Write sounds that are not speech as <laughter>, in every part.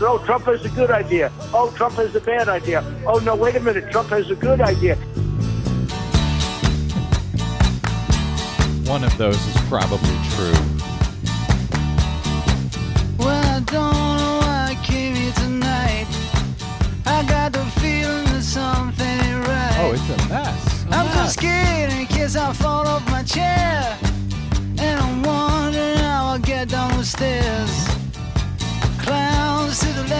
No, Trump has a good idea. Oh, Trump has a bad idea. Oh, no, wait a minute. Trump has a good idea. One of those is probably true. Well, I don't know why I came here tonight. I got the feeling that something ain't right. Oh, it's a mess. A I'm so mess. scared in case I fall off my chair. And I'm wondering how I'll get down the stairs.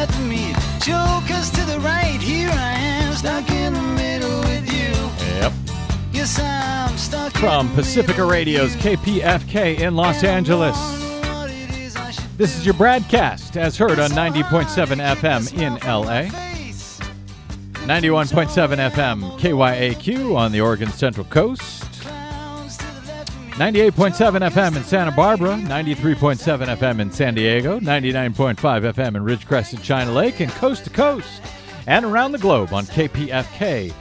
Clowns to the left of me, jokers to the right. Here I am, stuck in the middle with you. Yep. Yes, I'm stuck From Pacifica Radio's. KPFK in Los Angeles. wonder what it is This is your BradCast, as heard on 90.7 FM in LA, 91.7 FM KYAQ on the Oregon Central Coast, 98.7 FM in Santa Barbara, 93.7 FM in San Diego, 99.5 FM in Ridgecrest and China Lake, and coast to coast and around the globe on kpfk.org.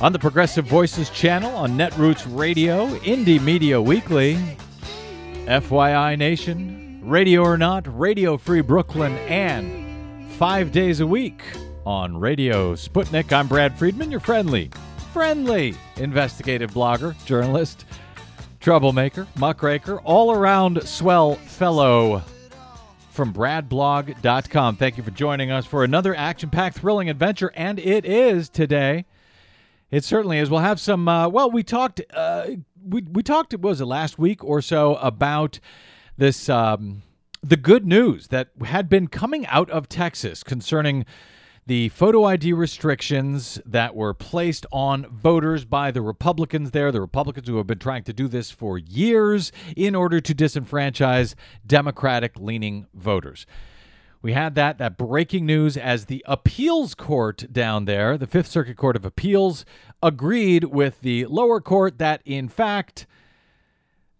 On the Progressive Voices channel on Netroots Radio, Indie Media Weekly, FYI Nation, Radio or Not, Radio Free Brooklyn, and five days a week on Radio Sputnik. I'm Brad Friedman, your friendly, friendly investigative blogger, journalist, troublemaker, muckraker, all around swell fellow from bradblog.com. Thank you for joining us for another action packed, thrilling adventure, and it is today. It certainly is. We'll have some. Uh, well, we talked. Uh, we we talked. Was it last week or so about this? Um, the good news that had been coming out of Texas concerning the photo ID restrictions that were placed on voters by the Republicans there, the Republicans who have been trying to do this for years in order to disenfranchise Democratic leaning voters. We had that that breaking news as the appeals court down there, the Fifth Circuit Court of Appeals, agreed with the lower court that in fact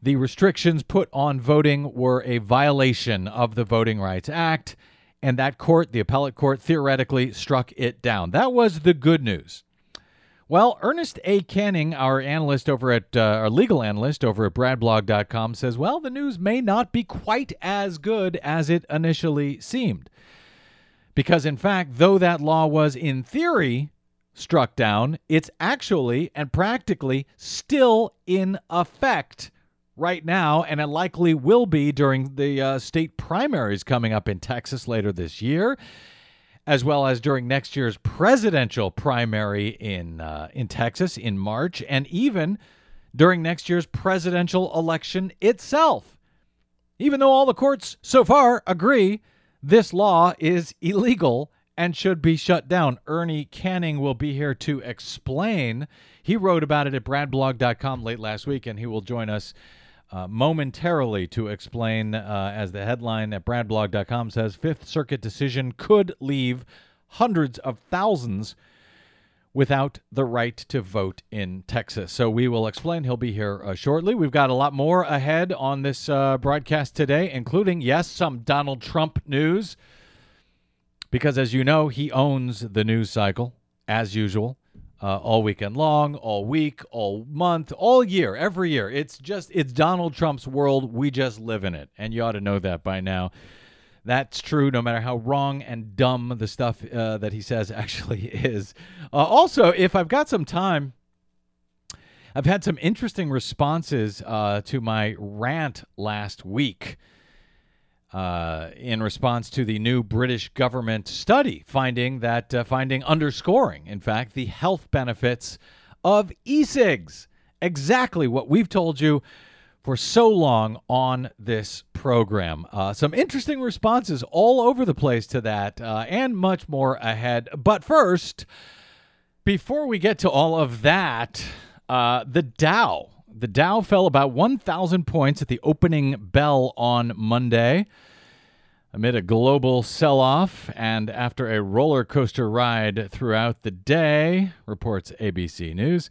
the restrictions put on voting were a violation of the Voting Rights Act, and that court, the appellate court, theoretically struck it down. That was the good news. Well, Ernest A. Canning, our analyst over at uh, our legal analyst over at bradblog.com says, well, the news may not be quite as good as it initially seemed. Because in fact, though that law was in theory struck down, it's actually and practically still in effect right now, and it likely will be during the uh, state primaries coming up in Texas later this year as well as during next year's presidential primary in uh, in Texas in March, and even during next year's presidential election itself. Even though all the courts so far agree this law is illegal and should be shut down, Ernie Canning will be here to explain. He wrote about it at bradblog.com late last week, and he will join us uh, momentarily to explain, uh, as the headline at bradblog.com says, Fifth Circuit decision could leave hundreds of thousands without the right to vote in Texas. So we will explain. He'll be here uh, shortly. We've got a lot more ahead on this uh, broadcast today, including, yes, some Donald Trump news, because as you know, he owns the news cycle as usual uh, all weekend long, all week, all month, all year, every year. It's just, it's Donald Trump's world. We just live in it. And you ought to know that by now. That's true no matter how wrong and dumb the stuff uh, that he says <laughs> actually is. Uh, also, if I've got some time, I've had some interesting responses uh, to my rant last week uh, in response to the new British government study finding that uh, finding underscoring, in fact, the health benefits of e-cigs. Exactly what we've told you for so long on this program. Uh, some interesting responses all over the place to that, uh, and much more ahead. But first, before we get to all of that, uh, the Dow. The Dow fell about 1,000 points at the opening bell on Monday amid a global sell off and after a roller coaster ride throughout the day, reports ABC News.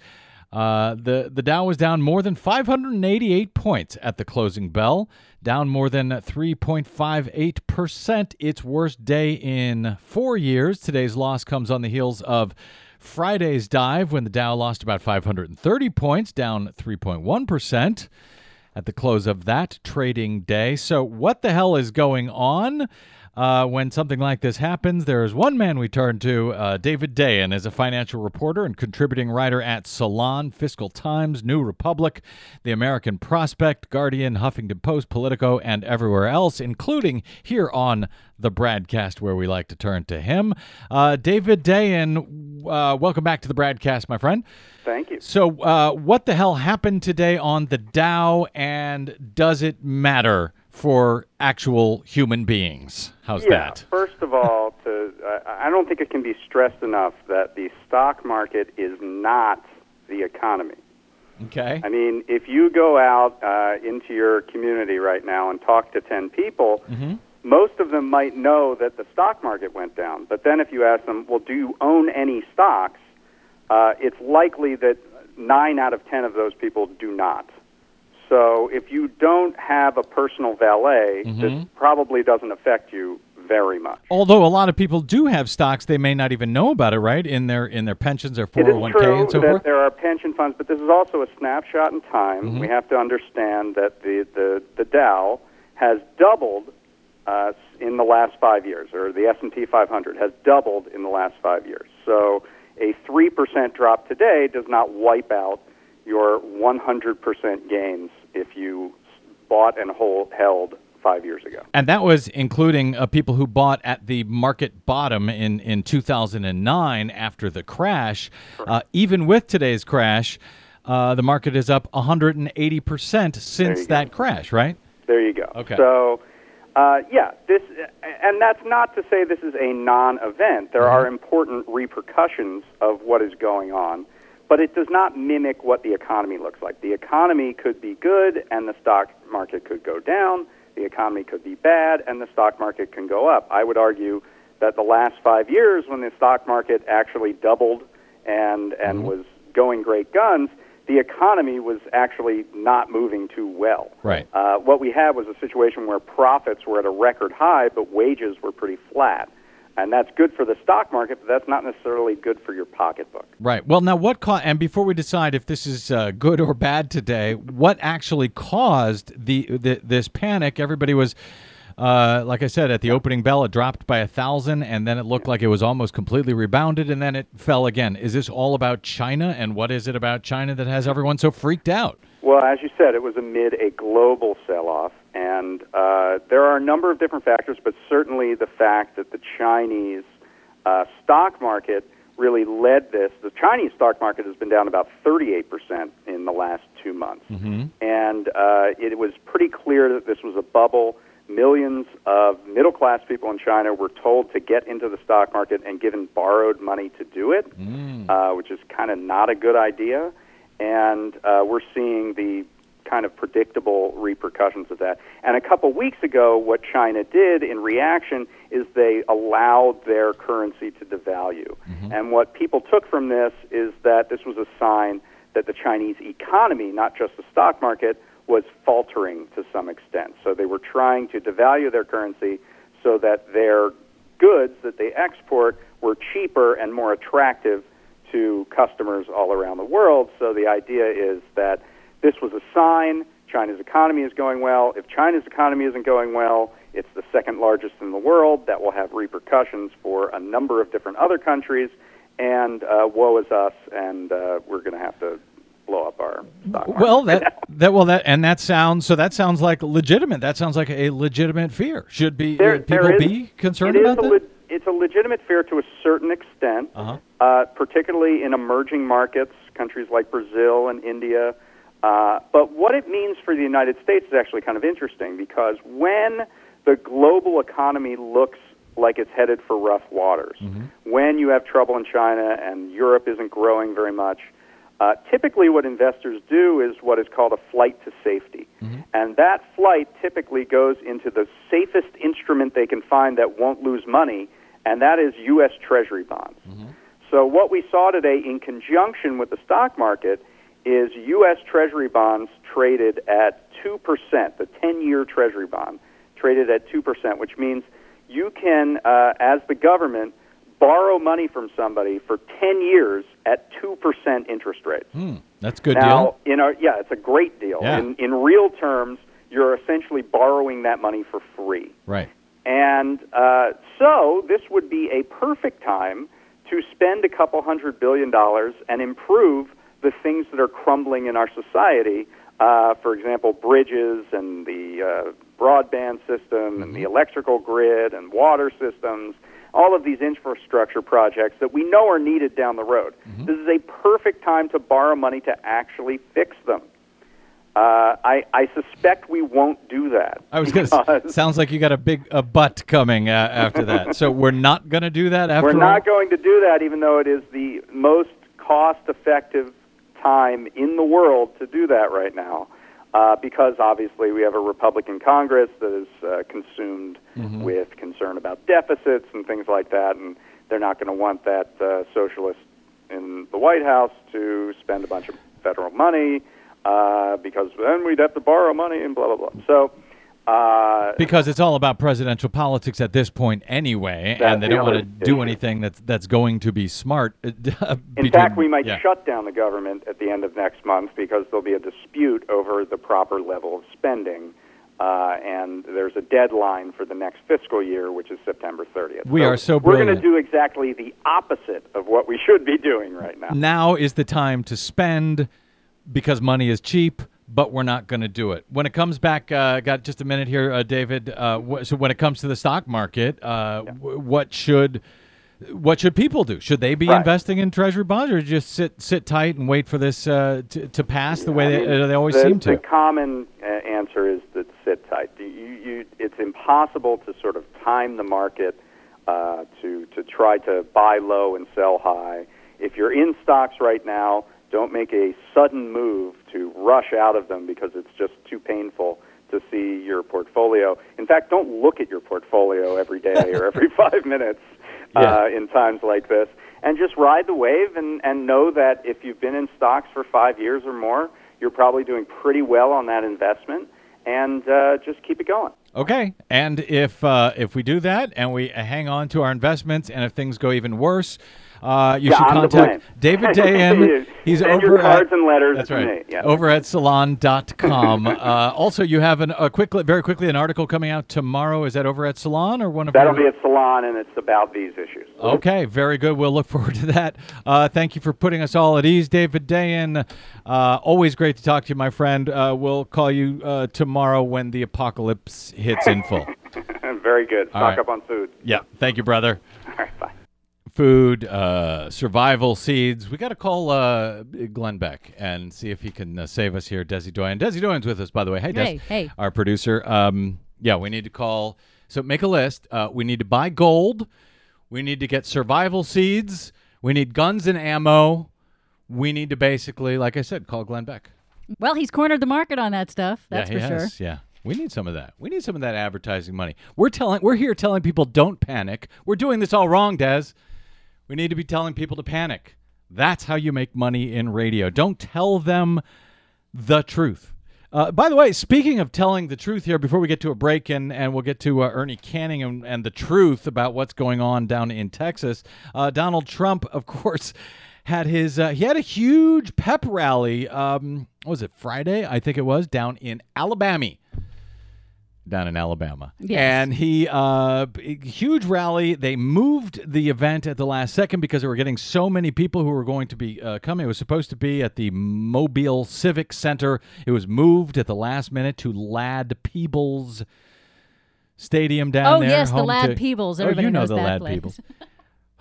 Uh, the, the Dow was down more than 588 points at the closing bell, down more than 3.58%, its worst day in four years. Today's loss comes on the heels of Friday's dive when the Dow lost about 530 points, down 3.1%. at the close of that trading day. So, what the hell is going on? Uh, when something like this happens, there is one man we turn to. Uh, David Dayen is a financial reporter and contributing writer at Salon, Fiscal Times, New Republic, The American Prospect, Guardian, Huffington Post, Politico, and everywhere else, including here on the BradCast, where we like to turn to him. Uh, David Dayen, uh, welcome back to the BradCast, my friend. Thank you. So, uh, what the hell happened today on the Dow, and does it matter for actual human beings? How's yeah, that? First of all, <laughs> to uh, I don't think it can be stressed enough that the stock market is not the economy. Okay. I mean, if you go out uh, into your community right now and talk to 10 people, Mm-hmm. most of them might know that the stock market went down. But then if you ask them, well, do you own any stocks? Uh, it's likely that 9 out of 10 of those people do not. So if you don't have a personal valet, Mm-hmm. this probably doesn't affect you very much. Although a lot of people do have stocks, they may not even know about it, right? In their in their pensions, their It is 401k, and so forth. there are pension funds, but this is also a snapshot in time. Mm-hmm. We have to understand that the, the, the Dow has doubled uh, in the last five years, or the S&P 500 has doubled in the last five years. So a 3% drop today does not wipe out your 100% gains if you bought and hold, held five years ago. And that was including uh, people who bought at the market bottom in, in 2009 after the crash. Uh, even with today's crash, uh, the market is up 180% since that crash, right? There you go. Okay. So, uh, yeah, this, and that's not to say this is a non-event. There are important repercussions of what is going on, but it does not mimic what the economy looks like. The economy could be good, and the stock market could go down. The economy could be bad, and the stock market can go up. I would argue that the last five years, when the stock market actually doubled and and was going great guns, the economy was actually not moving too well. Right. Uh, what we had was a situation where profits were at a record high, but wages were pretty flat. And that's good for the stock market, but that's not necessarily good for your pocketbook. Right. Well, now what caused, and before we decide if this is uh, good or bad today, what actually caused the, the this panic? Everybody was, uh, like I said, at the opening bell, it dropped by a thousand, and then it looked like it was almost completely rebounded, and then it fell again. Is this all about China? And what is it about China that has everyone so freaked out? Well, as you said, it was amid a global sell off, and uh, there are a number of different factors, but certainly the fact that the Chinese uh, stock market really led this. The Chinese stock market has been down about 38% in the last two months. And uh, it was pretty clear that this was a bubble. Millions of middle class people in China were told to get into the stock market and given borrowed money to do it, uh, which is kind of not a good idea. And uh, we're seeing the kind of predictable repercussions of that. And a couple weeks ago, what China did in reaction is they allowed their currency to devalue. Mm-hmm. And what people took from this is that this was a sign that the Chinese economy, not just the stock market, was faltering to some extent. So they were trying to devalue their currency so that their goods that they export were cheaper and more attractive to customers all around the world. So the idea is that this was a sign China's economy is going well. If China's economy isn't going well, it's the second largest in the world. That will have repercussions for a number of different other countries. And uh, woe is us, and uh, we're going to have to blow up our stock. Well, that <laughs> that well that and that sounds so that sounds like legitimate. That sounds like a legitimate fear. Should be There- people there is- be concerned about that? le- it's a legitimate fear to a certain extent, Uh-huh. uh, particularly in emerging markets, countries like Brazil and India. Uh, but what it means for the United States is actually kind of interesting because when the global economy looks like it's headed for rough waters, when you have trouble in China and Europe isn't growing very much, uh, typically what investors do is what is called a flight to safety. And that flight typically goes into the safest instrument they can find that won't lose money, and that is U.S. Treasury bonds. So what we saw today in conjunction with the stock market is U.S. Treasury bonds traded at 2%, the 10-year Treasury bond traded at 2%, which means you can, uh, as the government, borrow money from somebody for 10 years at 2% interest rates. Hmm, that's a good now, deal. in our yeah, it's a great deal. Yeah. In in real terms, you're essentially borrowing that money for free. Right. And uh, so this would be a perfect time to spend a couple hundred billion dollars and improve the things that are crumbling in our society. Uh, for example, bridges and the uh, broadband system and the electrical grid and water systems. All of these infrastructure projects that we know are needed down the road. This is a perfect time to borrow money to actually fix them. Uh, I, I suspect we won't do that. I was going <laughs> to. Sounds like you got a big a butt coming uh, after that. <laughs> So we're not going to do that after We're all? not going to do that, even though it is the most cost-effective time in the world to do that right now, uh, because obviously we have a Republican Congress that is uh, consumed Mm-hmm. with concern about deficits and things like that, and they're not going to want that uh, socialist in the White House to spend a bunch of federal money uh, because then we'd have to borrow money and blah blah blah. So. Uh, because it's all about presidential politics at this point anyway, and they the don't want to do anything that's that's going to be smart. uh, <laughs> In fact, we might yeah. shut down the government at the end of next month because there'll be a dispute over the proper level of spending, uh, and there's a deadline for the next fiscal year, which is September 30th. We are so We're going to do exactly the opposite of what we <laughs> should be doing right now. now is the time to spend because money is cheap, but we're not going to do it. When it comes back, uh, got just a minute here, uh, David. Uh, wh- so when it comes to the stock market, uh, w- what should what should people do? Should they be Right. investing in treasury bonds, or just sit sit tight and wait for this uh, to, to pass the way I they, mean, uh, they always the, seem to? The common uh, answer is that sit tight. You, you, it's impossible to sort of time the market uh, to to try to buy low and sell high. If you're in stocks right now, don't make a sudden move to rush out of them because it's just too painful to see your portfolio. In fact, don't look at your portfolio every day or every <laughs> five minutes Yeah. uh, in times like this. And just ride the wave and, and know that if you've been in stocks for five years or more, you're probably doing pretty well on that investment. And uh, just keep it going. Okay, and if uh, if we do that and we hang on to our investments, and if things go even worse, uh, you Yeah, should I'm contact. <laughs> David <laughs> Dayen. He's Send over your cards at, and letters That's right. Yeah. Over at salon.com. <laughs> uh, also, you have an, a quickly, very quickly, an article coming out tomorrow. Is that over at Salon or one of That'll your? be at Salon, and it's about these issues. Okay, very good. We'll look forward to that. Uh, thank you for putting us all at ease, David Dayen. Uh, always great to talk to you, my friend. Uh, we'll call you uh, tomorrow when the apocalypse hits in full. Very good. Stock right. up on food. yeah, thank you, brother. All right, bye. Food, uh, survival seeds. We got to call uh, Glenn Beck and see if he can uh, save us here. Desi Doyen. Desi Doyen's with us, by the way. Hey, Des. Hey, hey. Our producer. Um, yeah, we need to call. So make a list. Uh, we need to buy gold. We need to get survival seeds. We need guns and ammo. We need to basically, like I said, call Glenn Beck. Well, he's cornered the market on that stuff. That's yeah, for he sure. has. Yeah. We need some of that. We need some of that advertising money. We're telling we're here telling people don't panic. We're doing this all wrong, Des. We need to be telling people to panic. That's how you make money in radio. Don't tell them the truth. Uh, by the way, speaking of telling the truth here, before we get to a break and, and we'll get to uh, Ernie Canning and, and the truth about what's going on down in Texas, uh, Donald Trump, of course, had his uh, he had a huge pep rally. Um, what was it Friday? I think it was down in Alabama down in Alabama. Yes. And he, uh, huge rally. They moved the event at the last second because they were getting so many people who were going to be uh, coming. It was supposed to be at the Mobile Civic Center. It was moved at the last minute to Ladd Peebles Stadium down Oh, there. Oh, yes, the Ladd to- Peebles. Oh, Everybody you know knows the that Ladd place. Peebles. <laughs>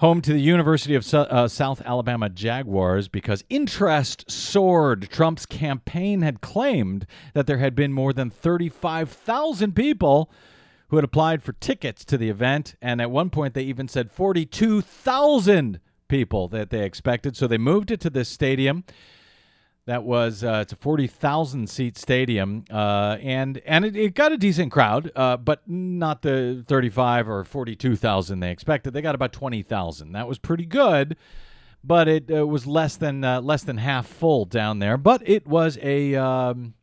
Home to the University of uh, South Alabama Jaguars because interest soared. Trump's campaign had claimed that there had been more than 35,000 people who had applied for tickets to the event. And at one point, they even said 42,000 people that they expected. So they moved it to this stadium. That was uh, it's a forty thousand seat stadium, uh, and and it, it got a decent crowd, uh, but not the thirty five or forty two thousand they expected. They got about twenty thousand. That was pretty good, but it uh, was less than uh, less than half full down there. But it was a um,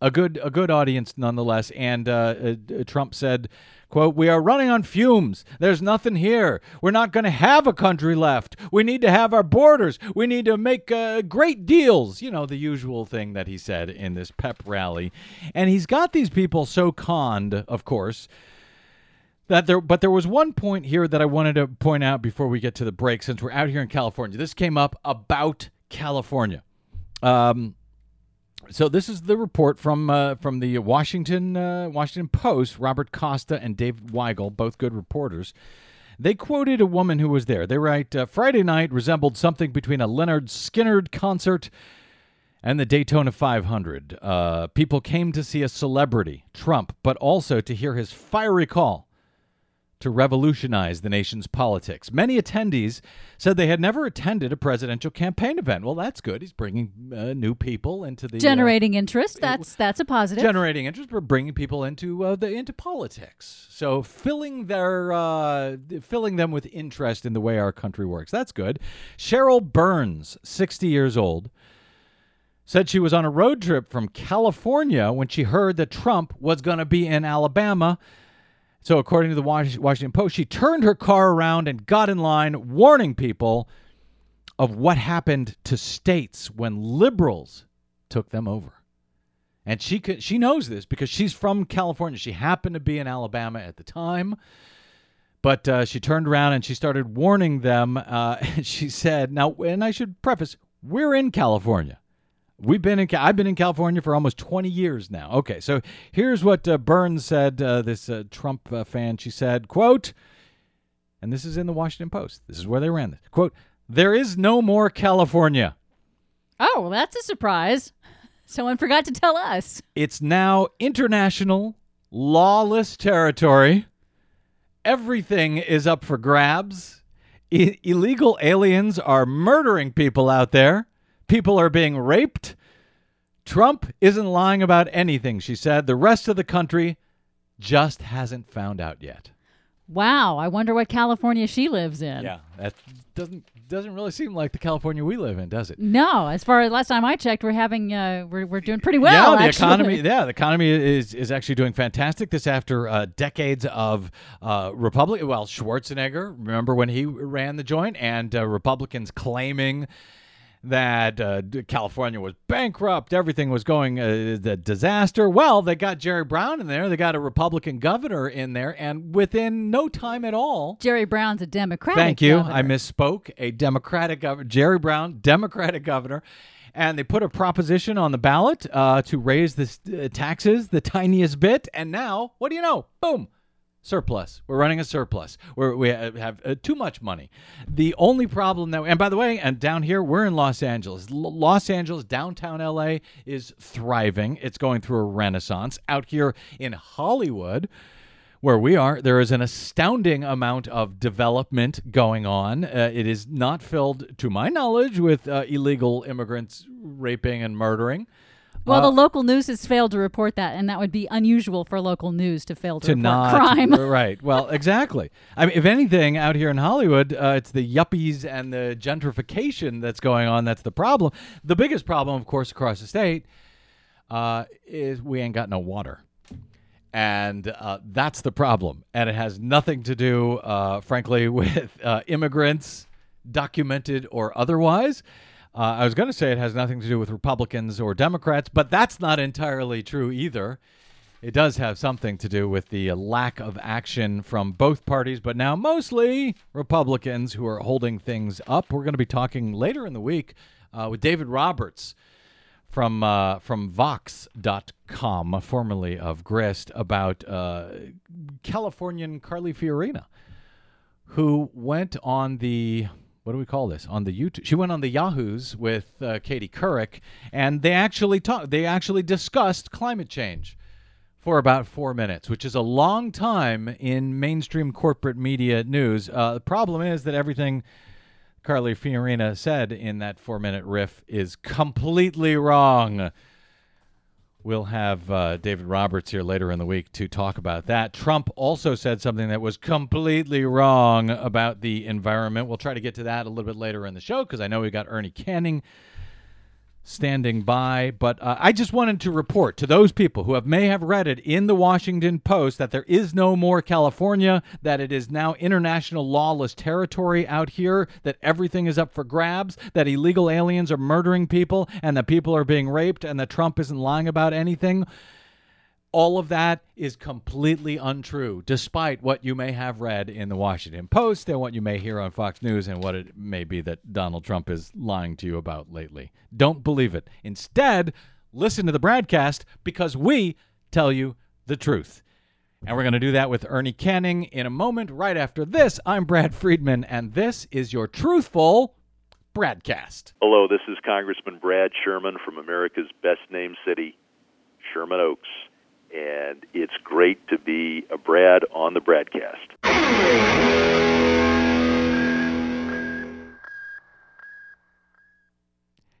a good a good audience nonetheless. And uh, Trump said, "quote We are running on fumes. There's nothing here. We're not going to have a country left. We need to have our borders. We need to make uh, great deals. You know the usual thing that he said in this pep rally. And he's got these people so conned, of course." That there, but there was one point here that I wanted to point out before we get to the break, since we're out here in California. This came up about California. Um, so this is the report from uh, from the Washington uh, Washington Post. Robert Costa and Dave Weigel, both good reporters. They quoted a woman who was there. They write, uh, "Friday night resembled something between a Lynyrd Skynyrd concert and the Daytona 500. Uh, people came to see a celebrity, Trump, but also to hear his fiery call to revolutionize the nation's politics. Many attendees said they had never attended a presidential campaign event. Well, that's good. He's bringing uh, new people into the uh, Generating interest. That's that's a positive. generating interest, but bringing people into uh, the into politics. So filling their uh, filling them with interest in the way our country works. That's good. Cheryl Burns, sixty years old. Said she was on a road trip from California when she heard that Trump was going to be in Alabama so, according to the Washington Post, she turned her car around and got in line, warning people of what happened to states when liberals took them over. And she could, she knows this because she's from California. She happened to be in Alabama at the time, but uh, she turned around and she started warning them. Uh, <laughs> and she said, "Now, and I should preface, we're in California. We've been in. I've been in California for almost 20 years now. Okay, so here's what uh, Burns said. Uh, this uh, Trump uh, fan. She said, "quote," and this is in the Washington Post. This is where they ran this. "Quote: There is no more California. Oh, well, that's a surprise. Someone forgot to tell us. It's now international lawless territory. Everything is up for grabs. I- illegal aliens are murdering people out there. People are being raped. Trump isn't lying about anything, she said. The rest of the country just hasn't found out yet. Wow, I wonder what California she lives in. Yeah, that doesn't doesn't really seem like the California we live in, does it? No, as far as last time I checked, we're having uh, we're we're doing pretty well. yeah, the actually. economy. Yeah, the economy is is actually doing fantastic. This after uh, decades of uh, Republic. Well, Schwarzenegger, remember when he ran the joint, and uh, Republicans claiming that uh, California was bankrupt, everything was going uh, the disaster. Well, they got Jerry Brown in there. They got a Republican governor in there, and within no time at all, Jerry Brown's a Democrat. Thank you. I misspoke. A Democratic governor, Jerry Brown, <laughs> Democratic governor. And they put a proposition on the ballot uh, to raise the uh, taxes the tiniest bit. And now, what do you know? Boom. Surplus. We're running a surplus. We're, we have uh, too much money. The only problem that, and by the way, and down here, we're in Los Angeles. L- Los Angeles, downtown LA, is thriving. It's going through a renaissance. Out here in Hollywood, where we are, there is an astounding amount of development going on. Uh, it is not filled, to my knowledge, with uh, illegal immigrants raping and murdering. Well, Uh, the local news has failed to report that, and that would be unusual for local news to fail to, to report not crime. right. Well, <laughs> exactly. I mean, if anything, out here in Hollywood, uh, it's the yuppies and the gentrification that's going on. That's the problem. The biggest problem, of course, across the state, uh, is we ain't got no water. And uh, that's the problem. And it has nothing to do, uh, frankly, <laughs> with uh, immigrants, documented or otherwise. Uh, I was going to say it has nothing to do with Republicans or Democrats, but that's not entirely true either. It does have something to do with the lack of action from both parties, but now mostly Republicans who are holding things up. We're going to be talking later in the week uh, with David Roberts from uh, from Vox.com, formerly of Grist, about uh, Californian Carly Fiorina, who went on the what do we call this on the YouTube? She went on the Yahoos with uh, Katie Couric, and they actually talked. They actually discussed climate change for about four minutes, which is a long time in mainstream corporate media news. Uh, the problem is that everything Carly Fiorina said in that four minute riff is completely wrong. We'll have uh, David Roberts here later in the week to talk about that. Trump also said something that was completely wrong about the environment. We'll try to get to that a little bit later in the show because I know we got Ernie Canning standing by. But uh, I just wanted to report to those people who have may have read it in the Washington Post that there is no more California, that it is now international lawless territory out here, that everything is up for grabs, that illegal aliens are murdering people, and that people are being raped, and that Trump isn't lying about anything. All of that is completely untrue, despite what you may have read in the Washington Post and what you may hear on Fox News and what it may be that Donald Trump is lying to you about lately. Don't believe it. Instead, listen to the BradCast because we tell you the truth. And we're going to do that with Ernie Canning in a moment. Right after this, I'm Brad Friedman, and this is your truthful BradCast. Hello, this is Congressman Brad Sherman from America's best named city, Sherman Oaks and it's great to be a Brad on the BradCast.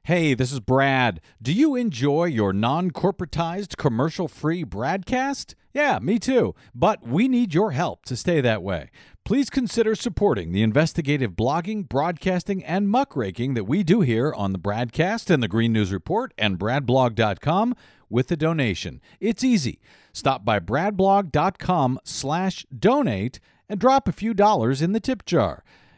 Hey, this is Brad. Do you enjoy your non corporatized, commercial free BradCast? Yeah, me too. But we need your help to stay that way. Please consider supporting the investigative blogging, broadcasting, and muckraking that we do here on the Bradcast and the Green News Report and BradBlog.com with a donation. It's easy. Stop by bradblog.com slash donate and drop a few dollars in the tip jar.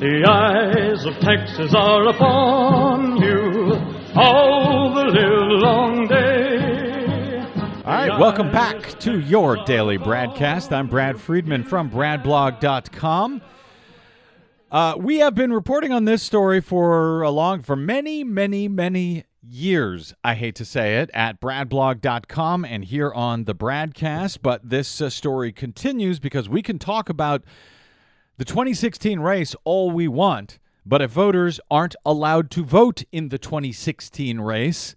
The eyes of Texas are upon you all the live long day. All right, welcome back to your daily BradCast. I'm Brad Friedman from BradBlog.com. Uh, we have been reporting on this story for a long, for many, many, many years. I hate to say it at BradBlog.com and here on the BradCast. but this uh, story continues because we can talk about the 2016 race all we want, but if voters aren't allowed to vote in the 2016 race,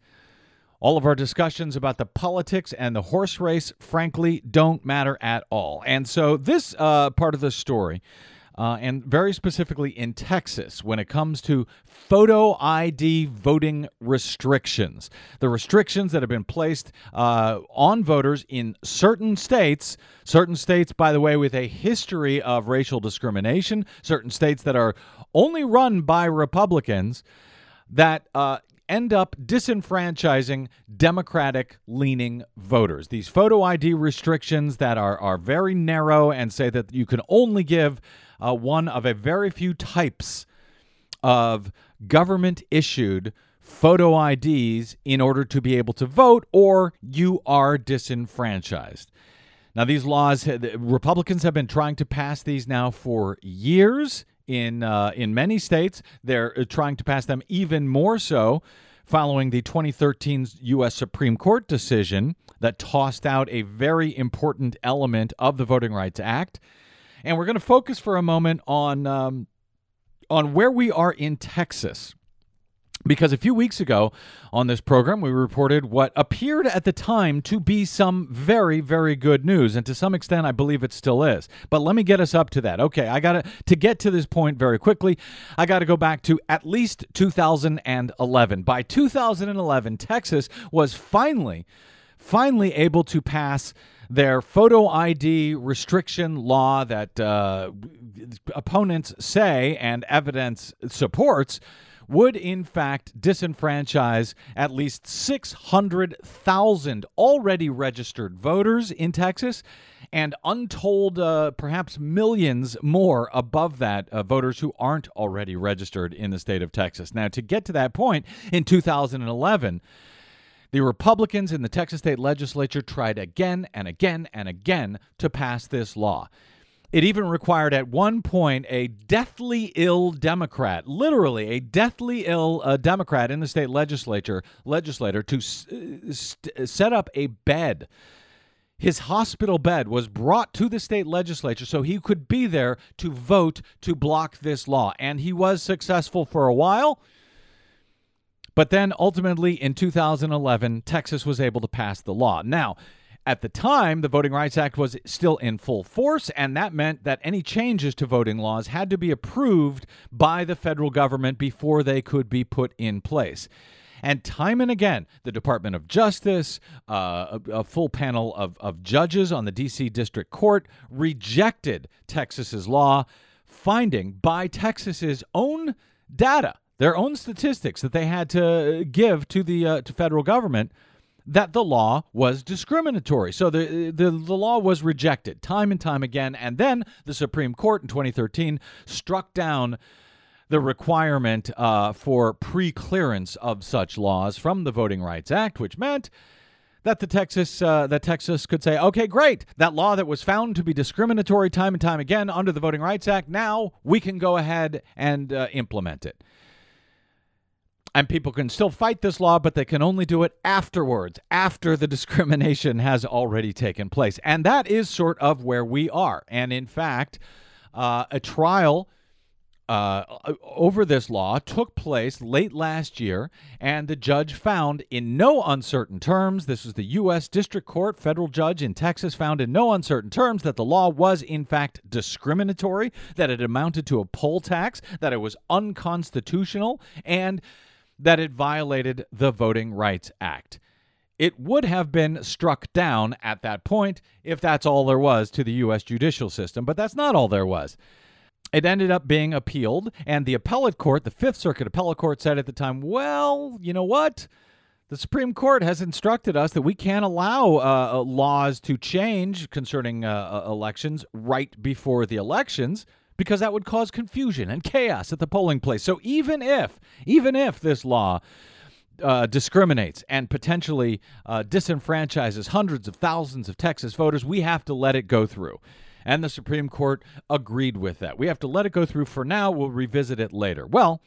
all of our discussions about the politics and the horse race, frankly, don't matter at all. And so, this uh, part of the story uh, and very specifically in Texas when it comes to photo ID voting restrictions. The restrictions that have been placed uh, on voters in certain states, certain states, by the way, with a history of racial discrimination, certain states that are only run by Republicans that uh, end up disenfranchising Democratic leaning voters. These photo ID restrictions that are, are very narrow and say that you can only give uh, one of a very few types of government issued photo IDs in order to be able to vote, or you are disenfranchised. Now, these laws, Republicans have been trying to pass these now for years in uh, in many states. They're uh, trying to pass them even more so following the 2013 U.S. Supreme Court decision that tossed out a very important element of the Voting Rights Act. And we're going to focus for a moment on um, on where we are in Texas. Because a few weeks ago on this program, we reported what appeared at the time to be some very, very good news. And to some extent, I believe it still is. But let me get us up to that. Okay, I got to, to get to this point very quickly, I got to go back to at least 2011. By 2011, Texas was finally, finally able to pass their photo ID restriction law that uh, opponents say and evidence supports would in fact disenfranchise at least 600,000 already registered voters in Texas and untold, uh, perhaps millions more above that, uh, voters who aren't already registered in the state of Texas. Now, to get to that point in 2011, the Republicans in the Texas state legislature tried again and again and again to pass this law. It even required at one point a deathly ill Democrat, literally a deathly ill uh, Democrat in the state legislature legislator to s- uh, st- set up a bed his hospital bed was brought to the state legislature so he could be there to vote to block this law. And he was successful for a while. But then ultimately in 2011, Texas was able to pass the law. Now, at the time, the Voting Rights Act was still in full force, and that meant that any changes to voting laws had to be approved by the federal government before they could be put in place. And time and again, the Department of Justice, uh, a, a, full panel of, of judges on the D.C. District Court rejected Texas's law, finding by Texas's own data, their own statistics that they had to give to the uh, to federal government that the law was discriminatory. So the, the the law was rejected time and time again and then the Supreme Court in 2013 struck down the requirement uh, for pre-clearance of such laws from the Voting Rights Act, which meant that the Texas uh, that Texas could say, okay, great, that law that was found to be discriminatory time and time again under the Voting Rights Act, now we can go ahead and uh, implement it. And people can still fight this law, but they can only do it afterwards, after the discrimination has already taken place. And that is sort of where we are. And in fact, uh, a trial uh, over this law took place late last year, and the judge found in no uncertain terms this is the U.S. District Court, federal judge in Texas, found in no uncertain terms that the law was, in fact, discriminatory, that it amounted to a poll tax, that it was unconstitutional, and that it violated the Voting Rights Act. It would have been struck down at that point if that's all there was to the U.S. judicial system, but that's not all there was. It ended up being appealed, and the appellate court, the Fifth Circuit Appellate Court, said at the time, well, you know what? The Supreme Court has instructed us that we can't allow uh, uh laws to change concerning uh, uh, elections right before the elections because that would cause confusion and chaos at the polling place. So even if, even if this law uh, discriminates and potentially uh, disenfranchises hundreds of thousands of Texas voters, we have to let it go through and the Supreme Court agreed with that. We have to let it go through for now. We'll revisit it later. Well,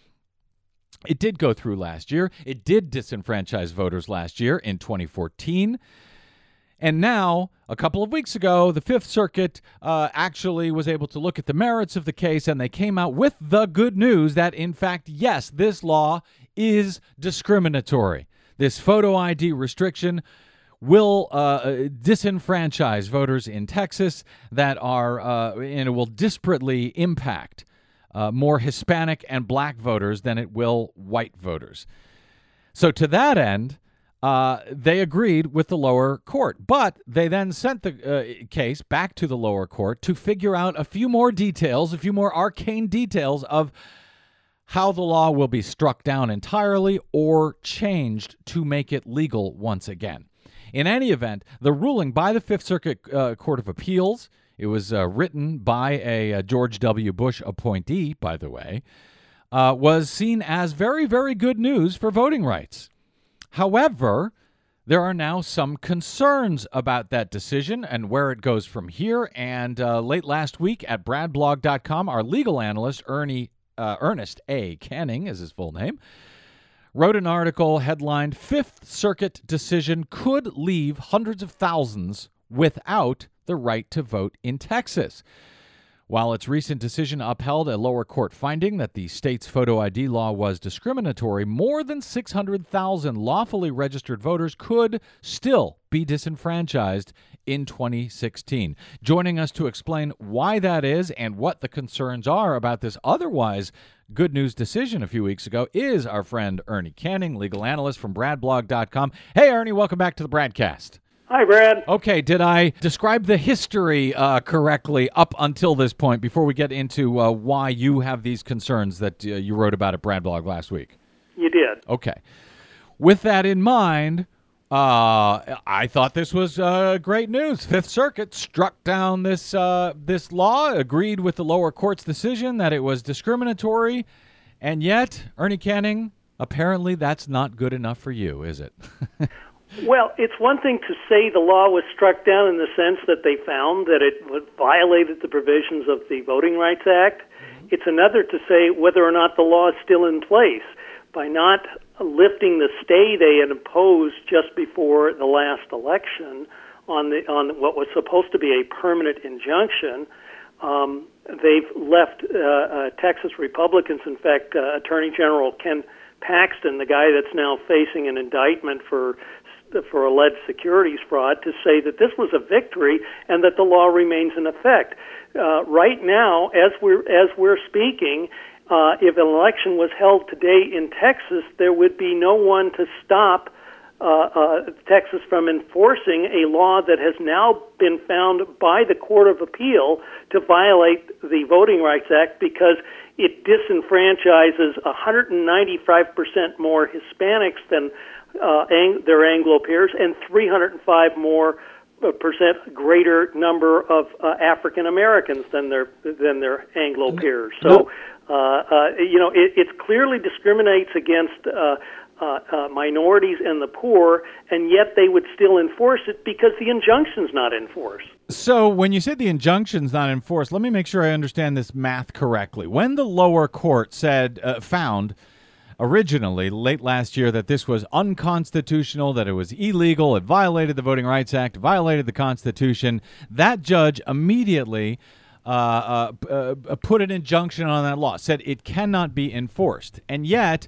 it did go through last year. It did disenfranchise voters last year in 2014. And now, a couple of weeks ago, the Fifth Circuit uh, actually was able to look at the merits of the case, and they came out with the good news that, in fact, yes, this law is discriminatory. This photo ID restriction will uh, disenfranchise voters in Texas that are, uh, and it will disparately impact uh, more Hispanic and black voters than it will white voters. So, to that end, uh, they agreed with the lower court, but they then sent the uh, case back to the lower court to figure out a few more details, a few more arcane details of how the law will be struck down entirely or changed to make it legal once again. In any event, the ruling by the Fifth Circuit uh, Court of Appeals, it was uh, written by a, a, George W. Bush appointee, by the way, uh, was seen as very, very good news for voting rights. However, there are now some concerns about that decision and where it goes from here. And uh, late last week at bradblog.com, our legal analyst, Ernie, uh, Ernest A. Canning is his full name, wrote an article headlined Fifth Circuit Decision Could Leave Hundreds of Thousands Without the Right to Vote in Texas. While its recent decision upheld a lower court finding that the state's photo ID law was discriminatory, more than 600,000 lawfully registered voters could still be disenfranchised in 2016. Joining us to explain why that is and what the concerns are about this otherwise good news decision a few weeks ago is our friend Ernie Canning, legal analyst from bradblog.com. Hey, Ernie, welcome back to the BradCast. Hi, Brad. Okay, did I describe the history uh, correctly up until this point before we get into uh, why you have these concerns that uh, you wrote about at Bradblog last week? You did. Okay. With that in mind, uh, I thought this was uh, great news. Fifth Circuit struck down this uh, this law, agreed with the lower court's decision that it was discriminatory, and yet, Ernie Canning, apparently that's not good enough for you, is it? <laughs> Well, it's one thing to say the law was struck down in the sense that they found that it violated the provisions of the Voting Rights Act. It's another to say whether or not the law is still in place. By not lifting the stay they had imposed just before the last election on the on what was supposed to be a permanent injunction. Um, they've left uh, uh, Texas Republicans. In fact, uh, Attorney General Ken Paxton, the guy that's now facing an indictment for for alleged securities fraud, to say that this was a victory and that the law remains in effect. Uh, right now, as we're as we're speaking, uh, if an election was held today in Texas, there would be no one to stop uh, uh, Texas from enforcing a law that has now been found by the Court of Appeal to violate the Voting Rights Act because it disenfranchises 195% more Hispanics than uh, ang- their Anglo peers and 305 more uh, percent greater number of uh, African Americans than their than their Anglo peers. So, uh, uh, you know, it, it clearly discriminates against uh, uh, uh, minorities and the poor, and yet they would still enforce it because the injunction's not enforced. So, when you said the injunction's not enforced, let me make sure I understand this math correctly. When the lower court said uh, found originally late last year that this was unconstitutional, that it was illegal, it violated the Voting Rights Act, violated the Constitution, that judge immediately. Uh, uh, uh, put an injunction on that law, said it cannot be enforced. And yet,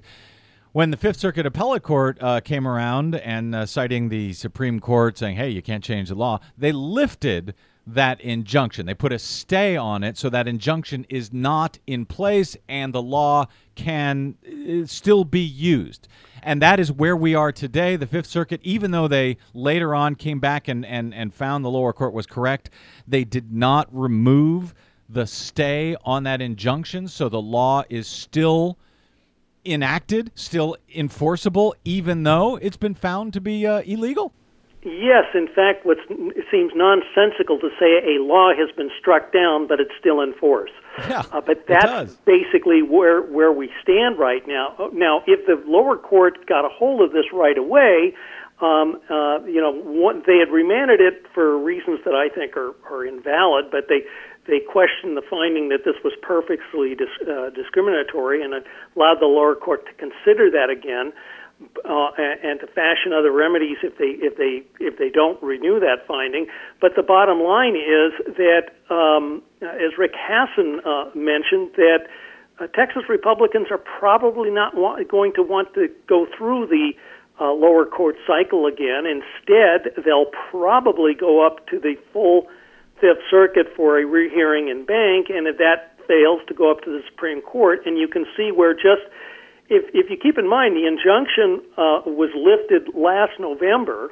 when the Fifth Circuit Appellate Court uh, came around and uh, citing the Supreme Court saying, hey, you can't change the law, they lifted that injunction. They put a stay on it so that injunction is not in place and the law can uh, still be used. And that is where we are today. The Fifth Circuit, even though they later on came back and, and, and found the lower court was correct, they did not remove the stay on that injunction. So the law is still enacted, still enforceable, even though it's been found to be uh, illegal? Yes, in fact, what seems nonsensical to say a law has been struck down, but it's still in force. Yeah, uh, but that's basically where where we stand right now. Uh, now, if the lower court got a hold of this right away, um, uh, you know, one, they had remanded it for reasons that I think are, are invalid, but they they questioned the finding that this was perfectly dis, uh, discriminatory and allowed the lower court to consider that again uh, and, to fashion other remedies if they if they if they don't renew that finding. But the bottom line is that, um, as Rick Hasen uh, mentioned, that uh, Texas Republicans are probably not wa- going to want to go through the uh, lower court cycle again. Instead, they'll probably go up to the full Fifth Circuit for a rehearing en banc, and if that fails, to go up to the Supreme Court. And you can see where just if if you keep in mind the injunction uh, was lifted last November,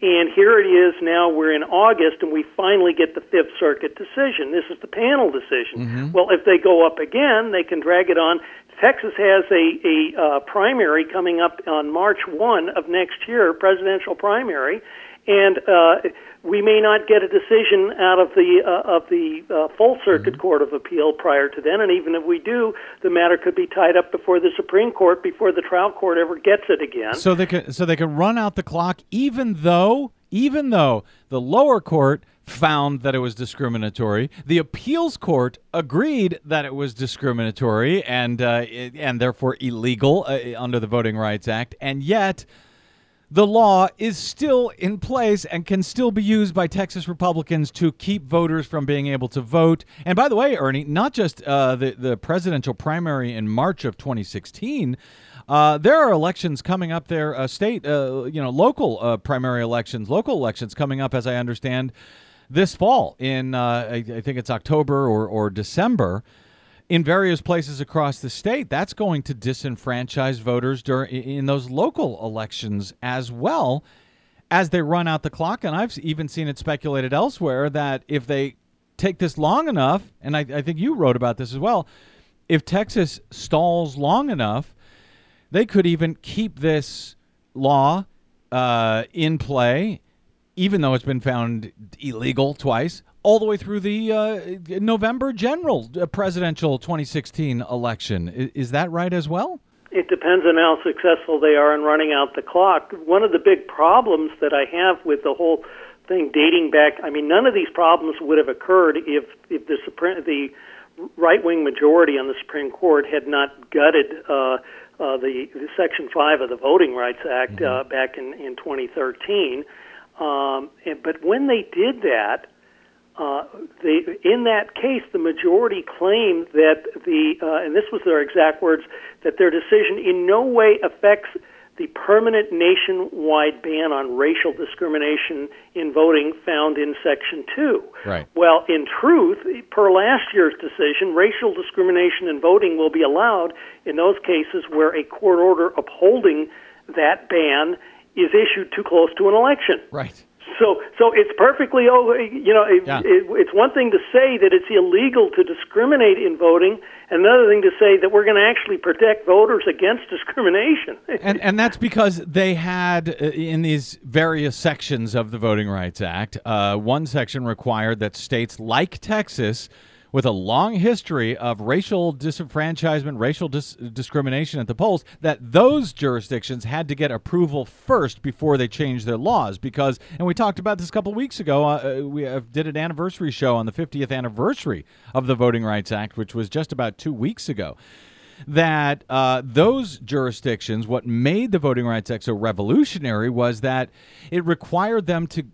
and here it is now we're in August, and we finally get the Fifth Circuit decision. This is the panel decision. Mm-hmm. Well, if they go up again, they can drag it on. Texas has a, a uh, primary coming up on March 1 of next year, presidential primary, and uh, we may not get a decision out of the uh, of the uh, full circuit Mm-hmm. court of appeal prior to then, and even if we do, the matter could be tied up before the Supreme Court before the trial court ever gets it again. So they can so they can run out the clock, even though even though the lower court found that it was discriminatory, the appeals court agreed that it was discriminatory and uh, it- and therefore illegal uh, under the Voting Rights Act, and yet the law is still in place and can still be used by Texas Republicans to keep voters from being able to vote. And by the way, Ernie, not just uh, the the presidential primary in March of 2016. Uh, there are elections coming up there, uh, state, uh, you know, local uh, primary elections, local elections coming up, as I understand, this fall in, uh, I, I think it's October or, or December in various places across the state. That's going to disenfranchise voters during in those local elections as well as they run out the clock. And I've even seen it speculated elsewhere that if they take this long enough, and I, I think you wrote about this as well, if Texas stalls long enough, they could even keep this law uh, in play, even though it's been found illegal twice, all the way through the uh, November general uh, presidential 2016 election. Is that right as well? It depends on how successful they are in running out the clock. One of the big problems that I have with the whole thing dating back, I mean, none of these problems would have occurred if if the Supreme the right wing majority on the Supreme Court had not gutted uh, uh, the, the Section Five of the Voting Rights Act uh, back in in 2013. Um, and, but when they did that, uh, they, in that case, the majority claimed that the, uh, and this was their exact words, that their decision in no way affects the permanent nationwide ban on racial discrimination in voting found in Section 2. Right. Well, in truth, per last year's decision, racial discrimination in voting will be allowed in those cases where a court order upholding that ban is issued too close to an election. Right. So, so it's perfectly, oh, you know, it, Yeah. it, it's one thing to say that it's illegal to discriminate in voting, and another thing to say that we're going to actually protect voters against <laughs> discrimination. and and that's because they had uh, in these various sections of the Voting Rights Act, uh, one section required that states like Texas, with a long history of racial disenfranchisement, racial dis- discrimination at the polls, that those jurisdictions had to get approval first before they changed their laws. Because, and we talked about this a couple weeks ago. Uh, we uh, did an anniversary show on the 50th anniversary of the Voting Rights Act, which was just about two weeks ago that uh, those jurisdictions, what made the Voting Rights Act so revolutionary was that it required them to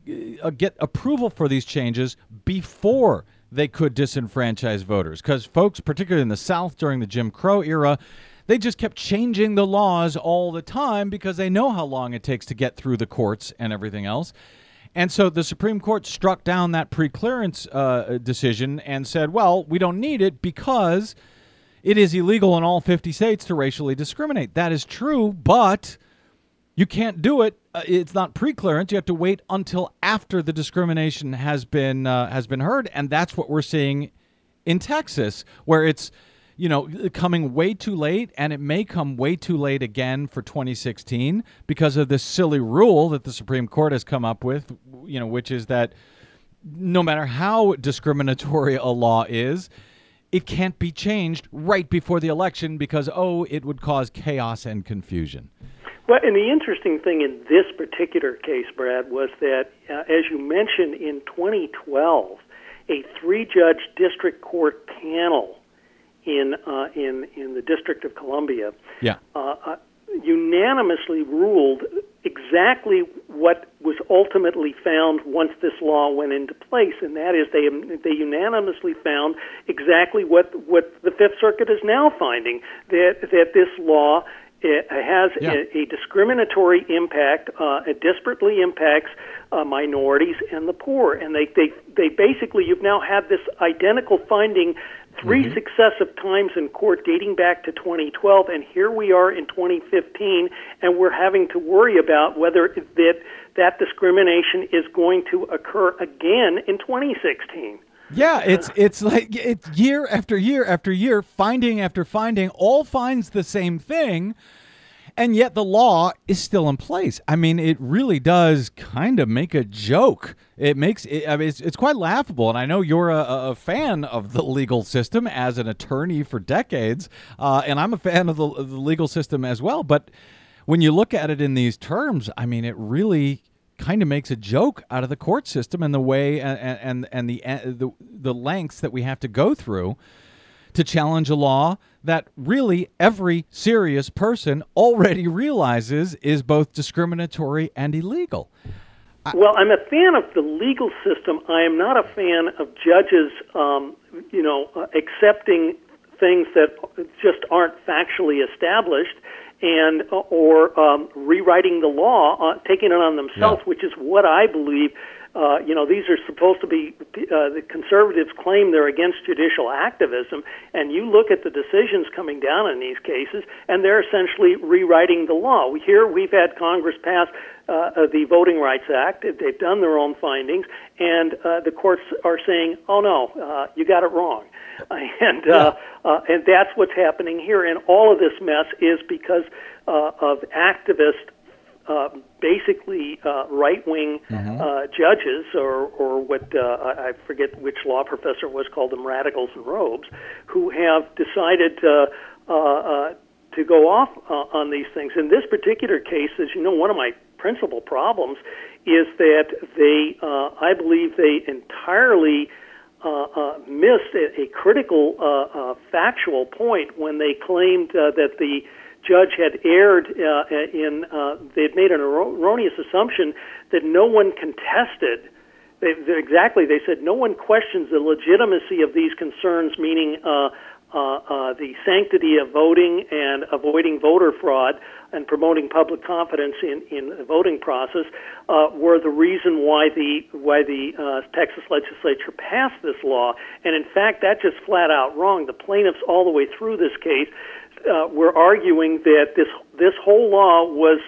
uh, get approval for these changes before they could disenfranchise voters. Because folks, particularly in the South during the Jim Crow era, they just kept changing the laws all the time because they know how long it takes to get through the courts and everything else. And so the Supreme Court struck down that preclearance uh, decision and said, well, we don't need it because it is illegal in all 50 states to racially discriminate. That is true, but you can't do it. Uh, it's not preclearance. You have to wait until after the discrimination has been uh, has been heard, and that's what we're seeing in Texas, where it's you know coming way too late, and it may come way too late again for 2016 because of this silly rule that the Supreme Court has come up with. You know, which is that no matter how discriminatory a law is, it can't be changed right before the election because oh, it would cause chaos and confusion. Well, and the interesting thing in this particular case, Brad, was that, uh, as you mentioned, in 2012, a three-judge district court panel in uh, in in the District of Columbia Yeah. uh, uh, unanimously ruled exactly what was ultimately found once this law went into place, and that is they they unanimously found exactly what what the Fifth Circuit is now finding that that this law it has Yeah. a, a discriminatory impact. Uh, it disparately impacts uh, minorities and the poor, and they, they they basically you've now had this identical finding 3 successive times in court dating back to 2012, and here we are in 2015, and we're having to worry about whether that that discrimination is going to occur again in 2016. Yeah, it's it's like it's year after year after year, finding after finding, all finds the same thing, and yet the law is still in place. I mean, it really does kind of make a joke. It makes it, I mean, it's, it's quite laughable, and I know you're a, a fan of the legal system as an attorney for decades, uh, and I'm a fan of the, of the legal system as well. But when you look at it in these terms, I mean, it really kind of makes a joke out of the court system and the way and and, and the, the the lengths that we have to go through to challenge a law that really every serious person already <laughs> realizes is both discriminatory and illegal. Well, I'm a fan of the legal system. I am not a fan of judges, um, you know, uh, accepting things that just aren't factually established and uh, or um, rewriting the law, uh, taking it on themselves, Yeah. which is what I believe. Uh, you know, these are supposed to be uh, the conservatives claim they're against judicial activism, and you look at the decisions coming down in these cases, and they're essentially rewriting the law. Here, we've had Congress pass uh, the Voting Rights Act. They've done their own findings, and uh, the courts are saying, "Oh no, uh, you got it wrong," <laughs> and uh, uh, and that's what's happening here. And all of this mess is because uh, of activist uh, basically uh, right-wing uh, judges, or or what uh, I forget which law professor was called them radicals in robes, who have decided to uh, uh, to go off uh, on these things. In this particular case, as you know, one of my principal problems is that they, uh, I believe, they entirely uh, uh, missed a, a critical uh, uh, factual point when they claimed uh, that the judge had erred uh, in uh, they had made an erroneous assumption that no one contested. They, exactly, they said no one questions the legitimacy of these concerns, meaning uh, uh, uh, the sanctity of voting and avoiding voter fraud and promoting public confidence in, in the voting process uh, were the reason why the why the uh, Texas legislature passed this law. And in fact, that's just flat out wrong. The plaintiffs all the way through this case uh, were arguing that this this whole law was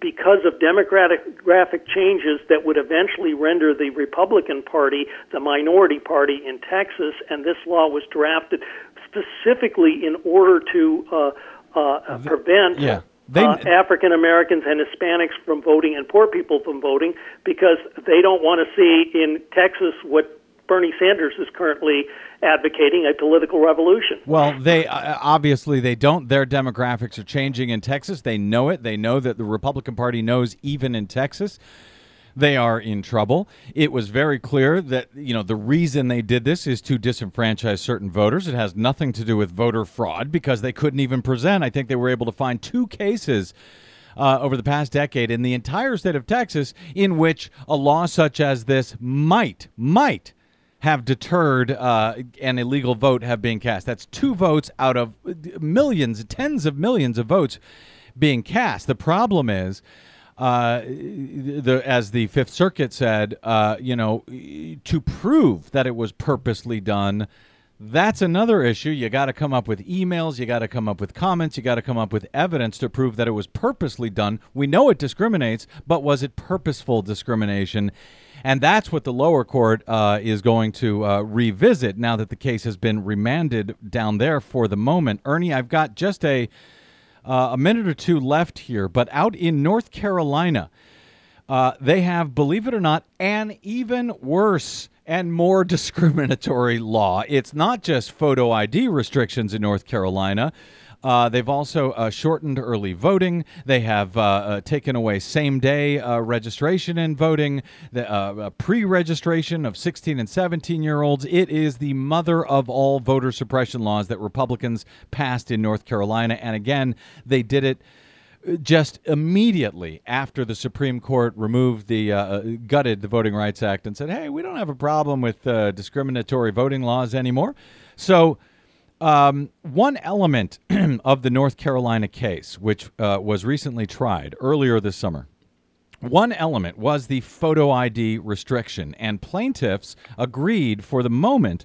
because of demographic changes that would eventually render the Republican Party the minority party in Texas, and this law was drafted specifically in order to uh, uh, prevent yeah. Uh, African Americans and Hispanics from voting and poor people from voting because they don't want to see in Texas what Bernie Sanders is currently advocating a political revolution. Well, they uh, obviously they don't. Their demographics are changing in Texas. They know it. They know that the Republican Party knows even in Texas they are in trouble. It was very clear that you know the reason they did this is to disenfranchise certain voters. It has nothing to do with voter fraud because they couldn't even present. I think they were able to find two cases. Uh, over the past decade, in the entire state of Texas, in which a law such as this might, might have deterred uh, an illegal vote have been cast. That's two votes out of millions, tens of millions of votes being cast. The problem is uh, the, as the Fifth Circuit said, uh, you know, to prove that it was purposely done, that's another issue. You got to come up with emails, you got to come up with comments, you got to come up with evidence to prove that it was purposely done. We know it discriminates, but was it purposeful discrimination? And that's what the lower court uh, is going to uh, revisit now that the case has been remanded down there for the moment. Ernie, I've got just a uh, a minute or two left here, but out in North Carolina, uh, they have, believe it or not, an even worse and more <laughs> discriminatory law. It's not just photo ID restrictions in North Carolina. Uh, they've also uh, shortened early voting. They have uh, uh taken away same day uh, registration and voting, the uh, pre registration of 16 and 17 year olds. It is the mother of all voter suppression laws that Republicans passed in North Carolina. And again, they did it just immediately after the Supreme Court removed the uh, gutted the Voting Rights Act and said, "Hey, we don't have a problem with uh, discriminatory voting laws anymore." So um, one element <clears throat> of the North Carolina case, which uh, was recently tried earlier this summer, one element was the photo ID restriction, and plaintiffs agreed for the moment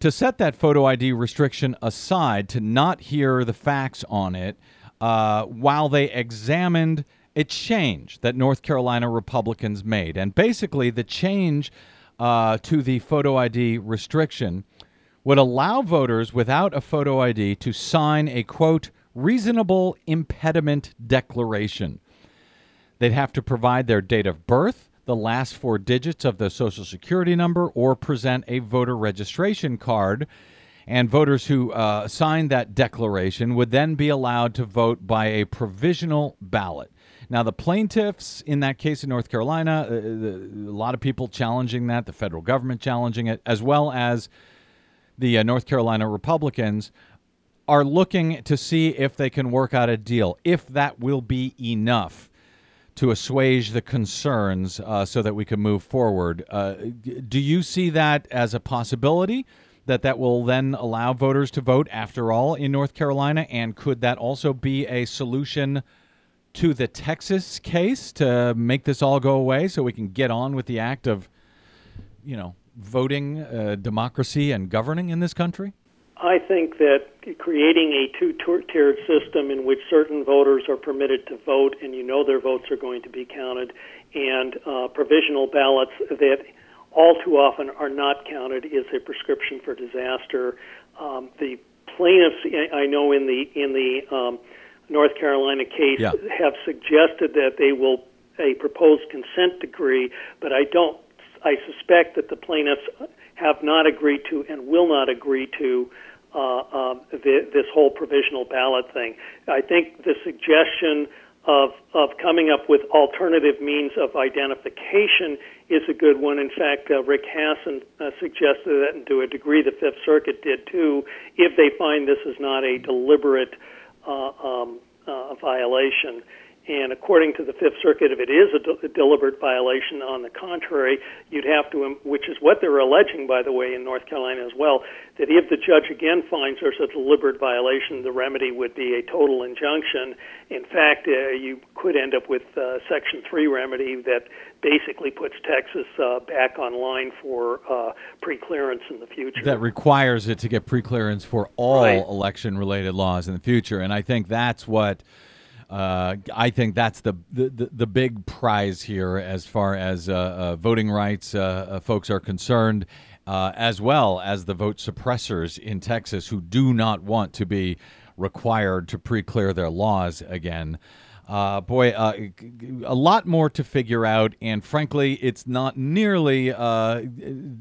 to set that photo ID restriction aside to not hear the facts on it uh, while they examined a change that North Carolina Republicans made. And basically, the change uh, to the photo ID restriction would allow voters without a photo ID to sign a quote, reasonable impediment declaration. They'd have to provide their date of birth, the last four digits of the social security number, or present a voter registration card. And voters who uh, signed that declaration would then be allowed to vote by a provisional ballot. Now, the plaintiffs in that case in North Carolina, uh, the, a lot of people challenging that, the federal government challenging it, as well as the uh, North Carolina Republicans are looking to see if they can work out a deal, if that will be enough to assuage the concerns uh, so that we can move forward. Uh, do you see that as a possibility? That that will then allow voters to vote after all in North Carolina, and could that also be a solution to the Texas case to make this all go away, so we can get on with the act of, you know, voting, uh, democracy, and governing in this country? I think that creating a two tiered system in which certain voters are permitted to vote and you know their votes are going to be counted, and uh, provisional ballots that all too often are not counted is a prescription for disaster. Um, the plaintiffs, I know in the in the um, North Carolina case, yeah. have suggested that they will a proposed consent decree, but I don't I suspect that the plaintiffs have not agreed to and will not agree to uh, uh, the, this whole provisional ballot thing. I think the suggestion of of coming up with alternative means of identification is a good one. In fact, uh, Rick Hasen uh, suggested that, and to a degree, the Fifth Circuit did too. If they find this is not a deliberate uh, um, uh, violation. And according to the Fifth Circuit, if it is a, de- a deliberate violation, on the contrary, you'd have to, which is what they're alleging, by the way, in North Carolina as well, that if the judge again finds there's a deliberate violation, the remedy would be a total injunction. In fact, uh, you could end up with uh, Section 3 remedy that basically puts Texas uh, back online for uh, pre-clearance in the future. that requires it to get preclearance for all Right. election related laws in the future and i think that's what uh, I think that's the, the, the, big prize here as far as uh, uh, voting rights uh, uh, folks are concerned, uh, as well as the vote suppressors in Texas who do not want to be required to pre clear their laws again. Boy, a lot more to figure out, and frankly, it's not nearly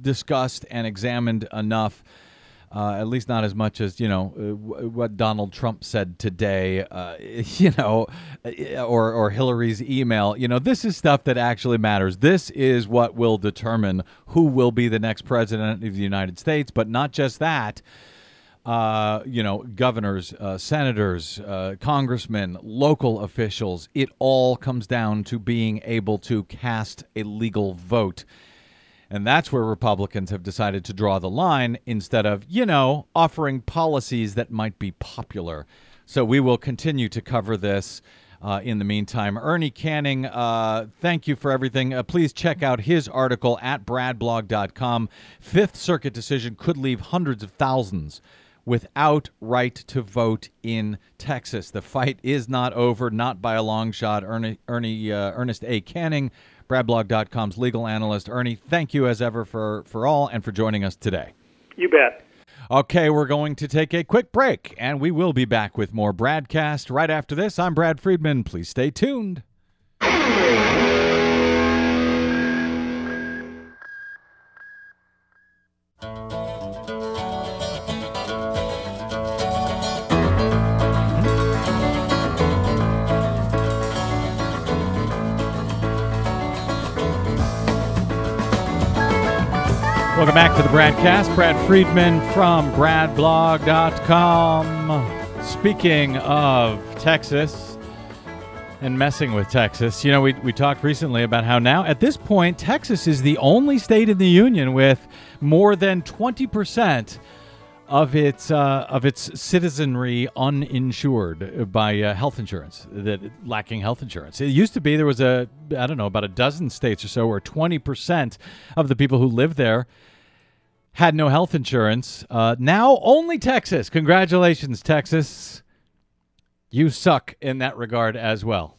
discussed and examined enough. Uh, at least not as much as you know uh, w- what Donald Trump said today, uh, <laughs> you know, uh, or or Hillary's email. You know, this is stuff that actually matters. This is what will determine who will be the next president of the United States. But not just that uh, you know, governors, senators, congressmen, local officials. It all comes down to being able to cast a legal vote. And that's where Republicans have decided to draw the line instead of, you know, offering policies that might be popular. So we will continue to cover this. Uh, in the meantime, Ernie Canning, uh, thank you for everything. Uh, please check out his article at bradblog.com. Fifth Circuit decision could leave hundreds of thousands without right to vote in Texas. The fight is not over, not by a long shot. Ernie, Ernie uh, Ernest A. Canning, bradblog.com's legal analyst. Ernie, thank you as ever for, for all and for joining us today. You bet. Okay, we're going to take a quick break, and we will be back with more BradCast right after this. I'm Brad Friedman. Please stay tuned. Welcome back to the Bradcast. Brad Friedman from bradblog.com. Speaking of Texas and messing with Texas, you know, we, we talked recently about how now, at this point, Texas is the only state in the union with more than 20% of its uh, of its citizenry uninsured by uh, health insurance that lacking health insurance. It used to be there was a I don't know about a dozen states or so where 20% of the people who live there had no health insurance. Uh, now only Texas. Congratulations, Texas. You suck in that regard as well.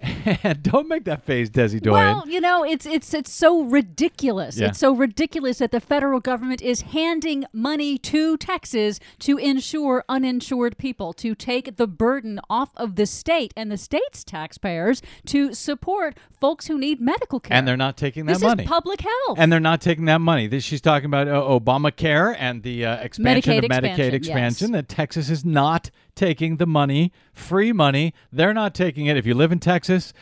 <laughs> Don't make that face, Desi Doyen. Well, you know, it's it's it's so ridiculous. Yeah. It's so ridiculous that the federal government is handing money to Texas to insure uninsured people, to take the burden off of the state and the state's taxpayers to support folks who need medical care. and they're not taking that this money. is public health. And they're not taking that money. This, she's talking about uh, Obamacare and the uh, expansion Medicaid of Medicaid expansion, expansion. yes. That Texas is not taking the money, free money. They're not taking it. If you live in Texas,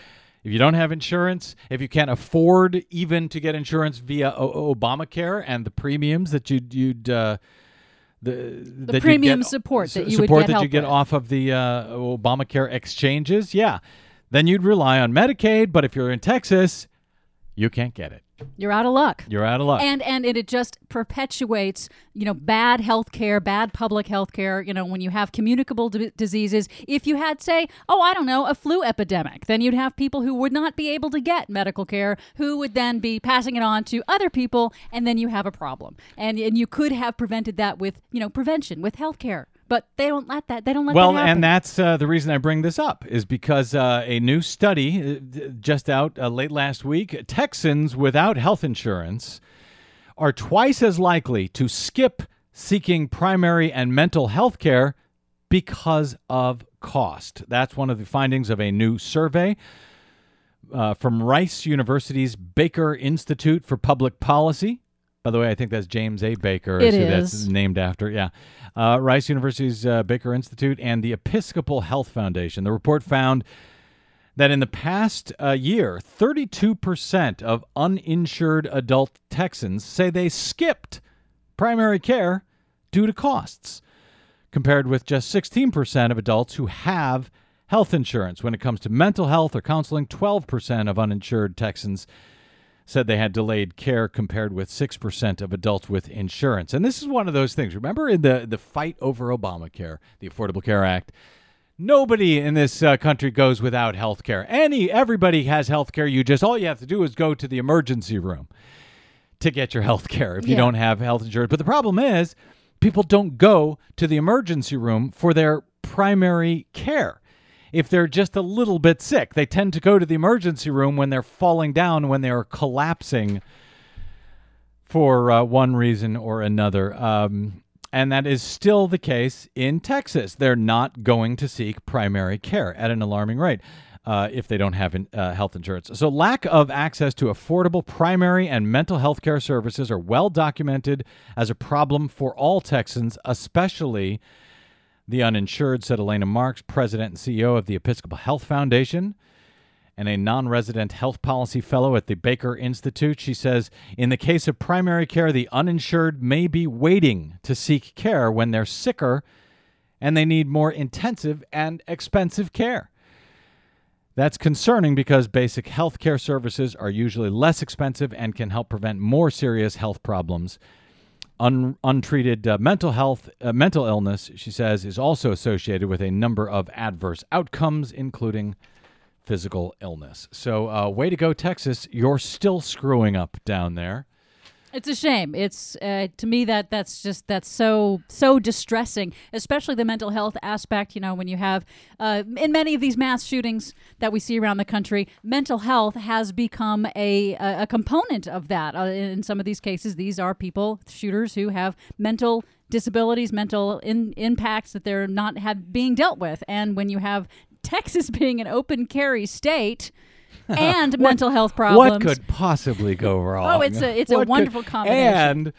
if you don't have insurance, if you can't afford even to get insurance via o- Obamacare and the premiums that you'd you'd uh, the that premium get- support that you would support get that you get with. off of the uh, Obamacare exchanges, yeah, then you'd rely on Medicaid. But if you're in Texas, you can't get it. You're out of luck. You're out of luck. And and it, it just perpetuates, you know, bad health care, bad public health care. You know, when you have communicable d- diseases, if you had, say, oh, I don't know, a flu epidemic, then you'd have people who would not be able to get medical care, who would then be passing it on to other people, and then you have a problem. And and you could have prevented that with, you know, prevention with health care. But they don't let that. They don't let well, that and that's uh, the reason I bring this up is because uh, a new study uh, just out uh, late last week Texans without health insurance are twice as likely to skip seeking primary and mental health care because of cost. That's one of the findings of a new survey uh, from Rice University's Baker Institute for Public Policy. By the way, I think that's James A. Baker. It who that's named after. Yeah. Uh, Rice University's uh, Baker Institute and the Episcopal Health Foundation. The report found that in the past uh, year, 32% of uninsured adult Texans say they skipped primary care due to costs, compared with just 16% of adults who have health insurance. When it comes to mental health or counseling, 12% of uninsured Texans said they had delayed care compared with 6% of adults with insurance. And this is one of those things. Remember in the, the fight over Obamacare, the Affordable Care Act, nobody in this uh, country goes without health care. Any everybody has health care. You just all you have to do is go to the emergency room to get your health care if you don't have health insurance. But the problem is people don't go to the emergency room for their primary care. If they're just a little bit sick, they tend to go to the emergency room when they're falling down, when they're collapsing for uh, one reason or another. Um, and that is still the case in Texas. They're not going to seek primary care at an alarming rate. Uh, if they don't have uh, health insurance. So, lack of access to affordable primary and mental health care services are well documented as a problem for all Texans, especially the uninsured, said Elena Marks, president and CEO of the Episcopal Health Foundation and a non resident health policy fellow at the Baker Institute. She says in the case of primary care, the uninsured may be waiting to seek care when they're sicker and they need more intensive and expensive care. That's concerning because basic health care services are usually less expensive and can help prevent more serious health problems. Un- untreated uh, mental health, uh, mental illness, she says, is also associated with a number of adverse outcomes, including physical illness. So, uh, way to go, Texas! You're still screwing up down there. It's a shame. It's uh, to me that that's just that's so so distressing, especially the mental health aspect. You know, when you have uh, in many of these mass shootings that we see around the country, mental health has become a a, component of that. Uh, in some of these cases, these are people shooters who have mental disabilities, mental in, impacts that they're not have being dealt with. And when you have Texas <laughs> being an open carry state. And <laughs> mental health problems. What could possibly go wrong? Oh, it's a- it's a What could- wonderful combination. And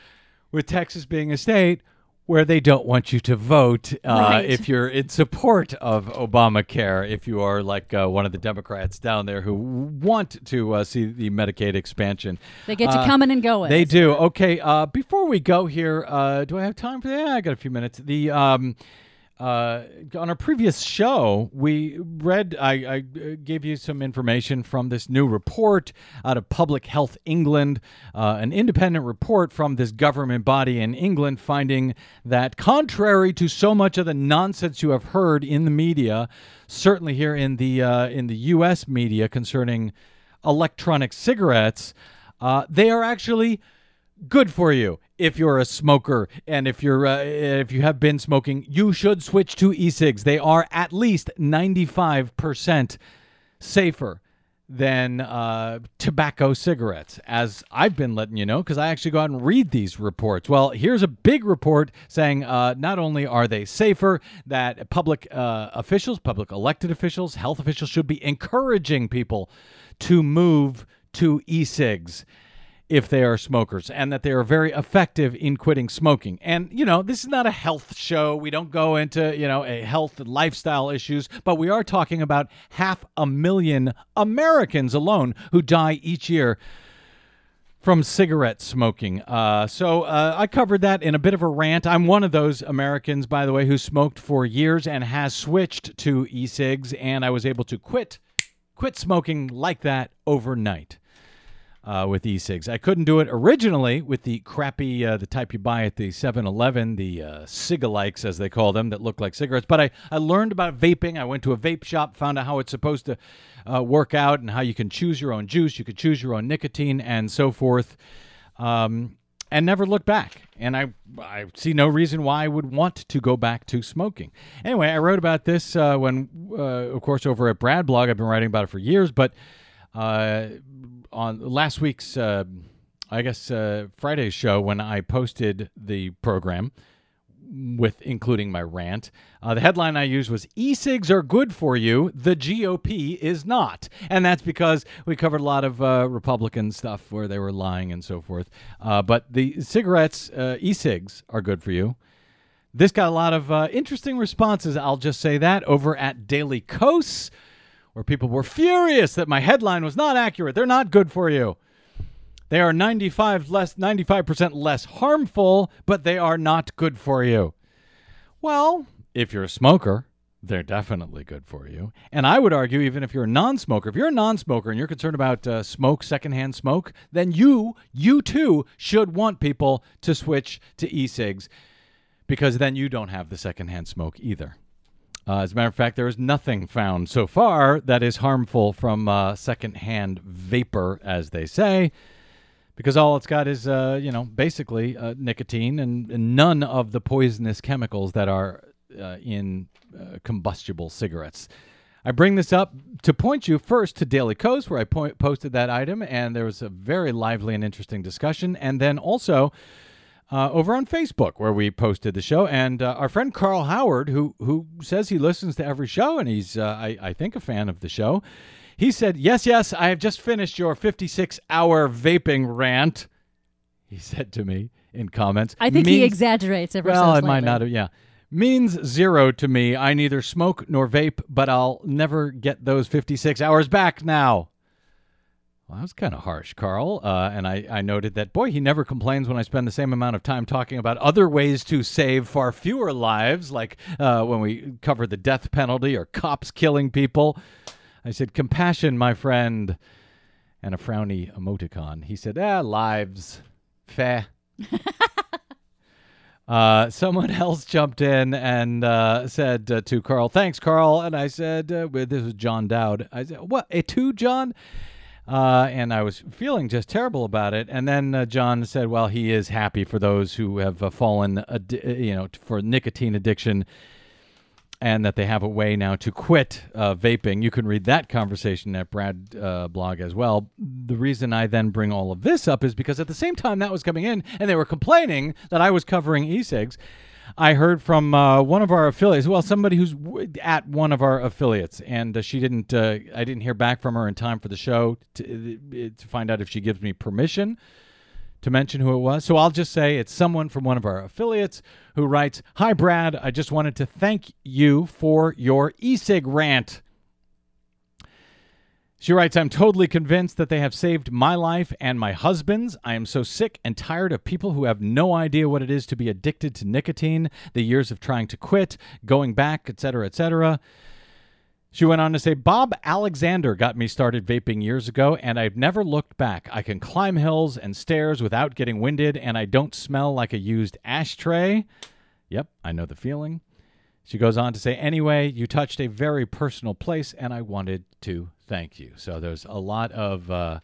with Texas being a state where they don't want you to vote uh, Right. if you're in support of Obamacare, if you are like uh, one of the Democrats down there who want to uh, see the Medicaid expansion. They get you Uh, coming and going. They do. Okay. Uh, before we go here, uh, do I have time for that? I got a few minutes. The um, uh, on our previous show, we read. I, I uh, gave you some information from this new report out of Public Health England, uh, an independent report from this government body in England, finding that contrary to so much of the nonsense you have heard in the media, certainly here in the uh, in the U.S. media concerning electronic cigarettes, uh, they are actually good for you if you're a smoker and if you're uh, if you have been smoking. You should switch to e-cigs. They are at least 95% safer than uh, tobacco cigarettes as i've been letting you know because i actually go out and read these reports. Well here's a big report saying uh, not only are they safer that public uh, officials public elected officials health officials should be encouraging people to move to e-cigs if they are smokers and that they are very effective in quitting smoking. And, you know, this is not a health show. We don't go into, you know, a health and lifestyle issues, but we are talking about half a million Americans alone who die each year from cigarette smoking. Uh, so uh, I covered that in a bit of a rant. I'm one of those Americans, by the way, who smoked for years and has switched to e-cigs, and I was able to quit quit smoking like that overnight uh, with e-cigs. I couldn't do it originally with the crappy, uh, the type you buy at the 7-Eleven, the uh, cigalikes as they call them, that look like cigarettes. But I, I learned about vaping. I went to a vape shop, found out how it's supposed to uh, work out and how you can choose your own juice, you could choose your own nicotine, and so forth. Um, and never looked back. And I, I see no reason why I would want to go back to smoking. Anyway, I wrote about this uh, when, uh, of course, over at Brad Blog. I've been writing about it for years, but uh, on last week's, uh, I guess, uh, Friday's show when I posted the program with including my rant. Uh, the headline I used was "E-cigs are good for you. The GOP is not," and that's because we covered a lot of uh, Republican stuff where they were lying and so forth. Uh, but the cigarettes, uh, e-cigs, are good for you. This got a lot of uh, interesting responses. I'll just say that over at Daily Kos, where people were furious that my headline was not accurate. They're not good for you. They are 95 less 95% less harmful, but they are not good for you. Well, if you're a smoker, They're definitely good for you. And I would argue, even if you're a non-smoker, if you're a non-smoker and you're concerned about uh, smoke, secondhand smoke, then you, you too, should want people to switch to e-cigs, because then you don't have the secondhand smoke either. Uh, as a matter of fact, there is nothing found so far that is harmful from uh, secondhand vapor, as they say, because all it's got is, uh, you know, basically uh, nicotine and, and none of the poisonous chemicals that are uh, in uh, combustible cigarettes. I bring this up to point you first to Daily Kos, where I po- posted that item, and there was a very lively and interesting discussion. And then also uh, over on Facebook, where we posted the show. And uh, our friend Carl Howard, who who says he listens to every show, and he's, uh, I, I think, a fan of the show, he said, Yes, yes, I have just finished your 56 hour vaping rant. He <laughs> said to me in comments. I think he exaggerates ever well, since it might not have. Yeah, means zero to me. I neither smoke nor vape, but I'll never get those fifty-six hours back now. Well, that was kind of harsh, Carl. Uh, and I, I noted that boy, he never complains when I spend the same amount of time talking about other ways to save far fewer lives, like uh, when we cover the death penalty or cops killing people. I said, compassion, my friend, and a frowny emoticon. He said, ah, lives, fair. <laughs> Uh, someone else jumped in and uh, said uh, to Carl, "Thanks, Carl." And I said, uh, "This was John Dowd." I said, "What? A two, John?" Uh, and I was feeling just terrible about it. And then uh, John said, "Well, he is happy for those who have uh, fallen, uh, you know, for nicotine addiction." and that they have a way now to quit uh, vaping. You can read that conversation at Brad uh, blog as well. The reason I then bring all of this up is because at the same time that was coming in, and they were complaining that I was covering e-cigs. I heard from uh, one of our affiliates, well, somebody who's w- at one of our affiliates, and uh, she didn't. Uh, I didn't hear back from her in time for the show to, uh, to find out if she gives me permission to mention who it was. So I'll just say it's someone from one of our affiliates who writes Hi, Brad. I just wanted to thank you for your e cig rant. She writes, I'm totally convinced that they have saved my life and my husband's. I am so sick and tired of people who have no idea what it is to be addicted to nicotine, the years of trying to quit, going back, etc., etc. She went on to say, Bob Alexander got me started vaping years ago, and I've never looked back. I can climb hills and stairs without getting winded, and I don't smell like a used ashtray. Yep, I know the feeling. She goes on to say, Anyway, you touched a very personal place, and I wanted to thank you. So there's a lot of. Uh,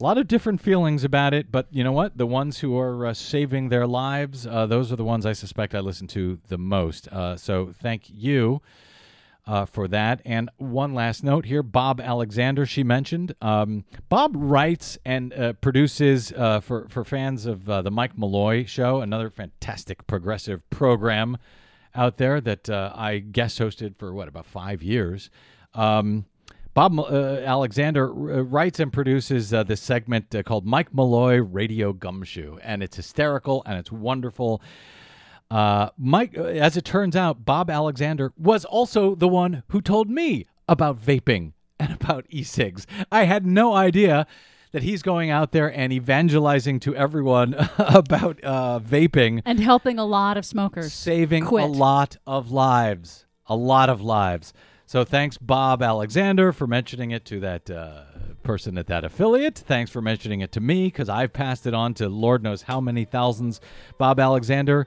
a lot of different feelings about it, but you know what? The ones who are uh, saving their lives, uh, those are the ones I suspect I listen to the most. Uh, so thank you uh, for that. And one last note here Bob Alexander, she mentioned. Um, Bob writes and uh, produces for, for fans of the Mike Malloy Show, another fantastic progressive program out there that I guest hosted for what, about five years. Um, Bob uh, Alexander uh, writes and produces uh, this segment uh, called Mike Malloy Radio Gumshoe, and it's hysterical and it's wonderful. Uh, Mike, as it turns out, Bob Alexander was also the one who told me about vaping <laughs> and about e-cigs. I had no idea that he's going out there and evangelizing to everyone <laughs> about uh, vaping, and helping a lot of smokers saving quit. a lot of lives, a lot of lives. So thanks, Bob Alexander, for mentioning it to that uh, person at that affiliate. Thanks for mentioning it to me because I've passed it on to Lord knows how many thousands. Bob Alexander,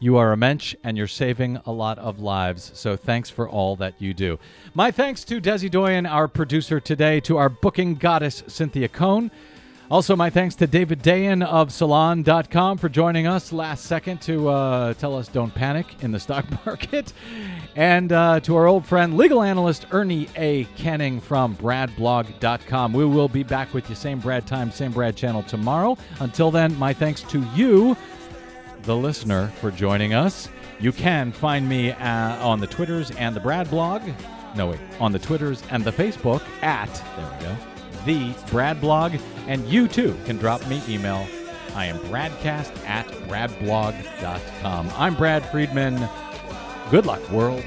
you are a mensch and you're saving a lot of lives. So thanks for all that you do. My thanks to Desi Doyen, our producer today, to our booking goddess, Cynthia Cohn. Also, my thanks to David Dayen of Salon.com for joining us last second to uh, tell us don't panic in the stock <laughs> market. And uh, to our old friend, legal analyst Ernie A. Canning from BradBlog.com. We will be back with you, same Brad time, same Brad channel tomorrow. Until then, my thanks to you, the listener, for joining us. You can find me uh, on the Twitters and the Brad blog. No, wait, on the Twitters and the Facebook at, there we go, the Brad blog. And you too can drop me email. I am bradcast at bradblog.com. I'm Brad Friedman. Good luck, world.